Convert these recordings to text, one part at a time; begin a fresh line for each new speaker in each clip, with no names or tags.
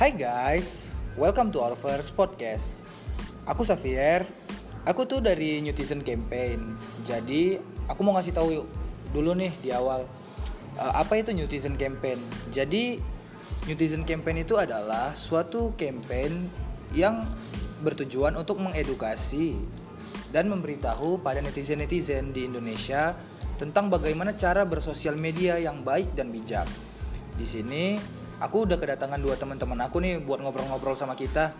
Hai guys, welcome to our first podcast. Aku Xavier, aku tuh dari Netizen Campaign. Jadi aku mau ngasih tahu dulu nih di awal uh, apa itu Netizen Campaign. Jadi Netizen Campaign itu adalah suatu campaign yang bertujuan untuk mengedukasi dan memberitahu pada netizen-netizen di Indonesia tentang bagaimana cara bersosial media yang baik dan bijak. Di sini aku udah kedatangan dua teman-teman aku nih buat ngobrol-ngobrol sama kita.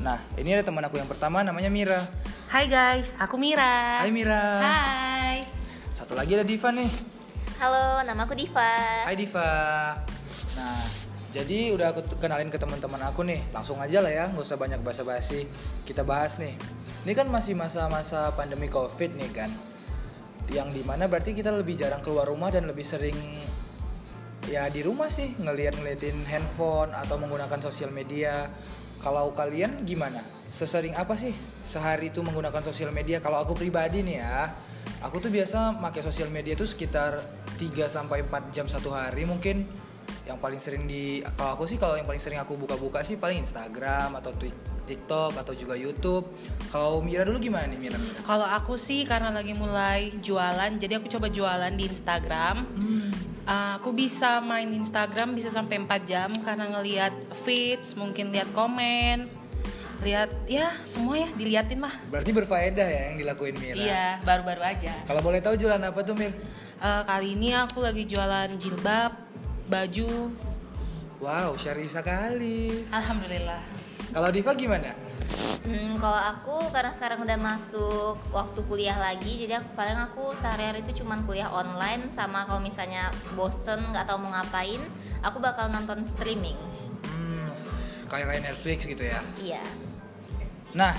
Nah, ini ada teman aku yang pertama namanya Mira.
Hai guys, aku Mira.
Hai Mira.
Hai.
Satu lagi ada Diva nih.
Halo, nama aku Diva.
Hai Diva. Nah, jadi udah aku kenalin ke teman-teman aku nih. Langsung aja lah ya, nggak usah banyak basa-basi. Kita bahas nih. Ini kan masih masa-masa pandemi Covid nih kan. Yang di mana berarti kita lebih jarang keluar rumah dan lebih sering ya di rumah sih ngeliat ngeliatin handphone atau menggunakan sosial media. Kalau kalian gimana? Sesering apa sih sehari itu menggunakan sosial media? Kalau aku pribadi nih ya, aku tuh biasa pakai sosial media tuh sekitar 3 sampai 4 jam satu hari mungkin. Yang paling sering di kalau aku sih kalau yang paling sering aku buka-buka sih paling Instagram atau TikTok atau juga YouTube. Kalau Mira dulu gimana nih Mira?
Kalau aku sih karena lagi mulai jualan, jadi aku coba jualan di Instagram.
Hmm.
Uh, aku bisa main Instagram bisa sampai 4 jam karena ngelihat feeds, mungkin lihat komen, lihat ya semua ya diliatin lah.
Berarti berfaedah ya yang dilakuin Mira.
Iya, baru-baru aja.
Kalau boleh tahu jualan apa tuh Mir?
Uh, kali ini aku lagi jualan jilbab, baju.
Wow, syari sekali.
Alhamdulillah.
Kalau Diva gimana?
Hmm, kalau aku karena sekarang udah masuk waktu kuliah lagi, jadi aku paling aku sehari-hari itu cuman kuliah online sama kalau misalnya bosen nggak tahu mau ngapain, aku bakal nonton streaming.
Hmm, kayak kayak Netflix gitu ya.
Iya.
Nah,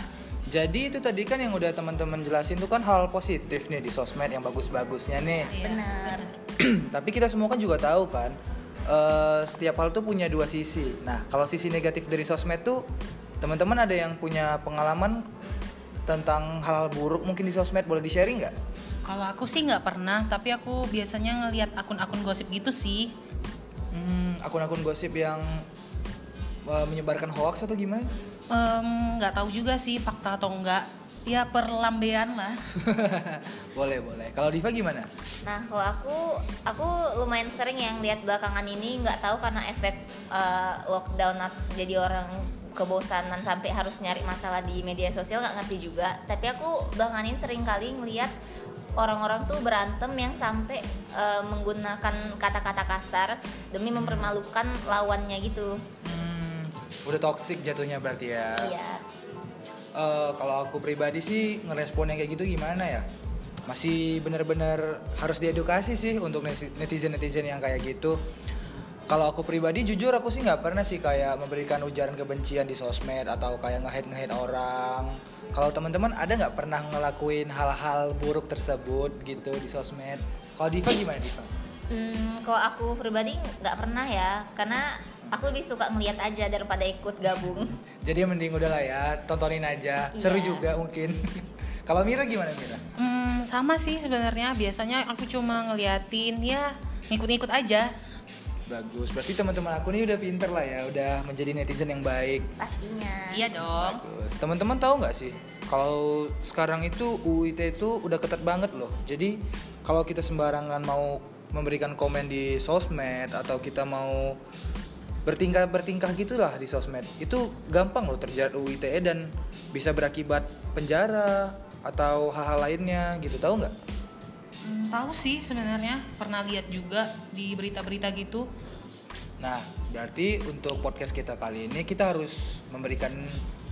jadi itu tadi kan yang udah teman-teman jelasin tuh kan hal positif nih di sosmed yang bagus-bagusnya nih.
Iya,
Benar.
Tapi kita semua kan juga tahu kan, eh, setiap hal tuh punya dua sisi. Nah, kalau sisi negatif dari sosmed tuh, teman-teman ada yang punya pengalaman tentang hal-hal buruk mungkin di sosmed boleh di sharing nggak?
Kalau aku sih nggak pernah, tapi aku biasanya ngelihat akun-akun gosip gitu sih.
Hmm, akun-akun gosip yang eh, menyebarkan hoax atau gimana?
Nggak tahu juga sih fakta atau enggak ya perlambean lah
boleh boleh. Kalau Diva gimana?
Nah, kalau aku aku lumayan sering yang lihat belakangan ini nggak tahu karena efek eh, lockdown jadi orang kebosanan sampai harus nyari masalah di media sosial nggak ngerti juga. Tapi aku belakangan ini sering kali ngelihat orang-orang tuh berantem yang sampai eh, menggunakan kata-kata kasar demi mempermalukan lawannya gitu.
Hmm, udah toxic jatuhnya berarti ya.
Iya.
Eh, kalau aku pribadi sih ngerespon yang kayak gitu gimana ya? Masih bener-bener harus diedukasi sih untuk netizen-netizen yang kayak gitu. Kalau aku pribadi jujur aku sih nggak pernah sih kayak memberikan ujaran kebencian di sosmed atau kayak nge-hate nge-hate orang. Kalau teman-teman ada nggak pernah ngelakuin hal-hal buruk tersebut gitu di sosmed? Kalau Diva gimana Diva?
Hmm, kalau aku pribadi nggak pernah ya, karena aku lebih suka ngeliat aja daripada ikut gabung.
Jadi mending udah lah ya, tontonin aja. Seru
Iya.
juga mungkin. Kalau Mira gimana Mira?
Hmm, sama sih sebenarnya biasanya aku cuma ngeliatin ya ngikut-ngikut aja
Bagus. Berarti teman-teman aku nih udah pinter lah ya, udah menjadi netizen yang baik.
Pastinya.
iya dong
Bagus. Teman-teman tahu nggak sih kalau sekarang itu UIT itu udah ketat banget loh. Jadi kalau kita sembarangan mau memberikan komen di sosmed atau kita mau bertingkah bertingkah gitulah di sosmed itu gampang loh terjerat UU ITE dan bisa berakibat penjara atau hal-hal lainnya gitu tahu nggak?
Tahu sih sebenarnya pernah lihat juga di berita-berita gitu
Nah, berarti untuk podcast kita kali ini kita harus memberikan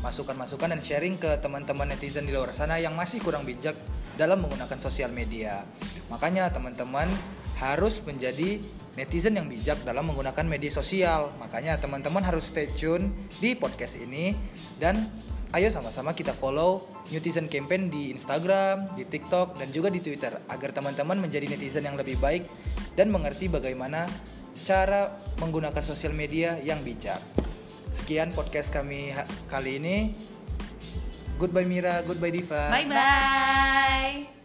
masukan-masukan dan sharing ke teman-teman netizen di luar sana yang masih kurang bijak dalam menggunakan sosial media. Makanya teman-teman harus menjadi netizen yang bijak dalam menggunakan media sosial. Makanya teman-teman harus stay tune di podcast ini dan ayo sama-sama kita follow Netizen Campaign di Instagram, di TikTok dan juga di Twitter agar teman-teman menjadi netizen yang lebih baik dan mengerti bagaimana cara menggunakan sosial media yang bijak. Sekian podcast kami kali ini. Goodbye Mira, goodbye Diva.
bye
Bye.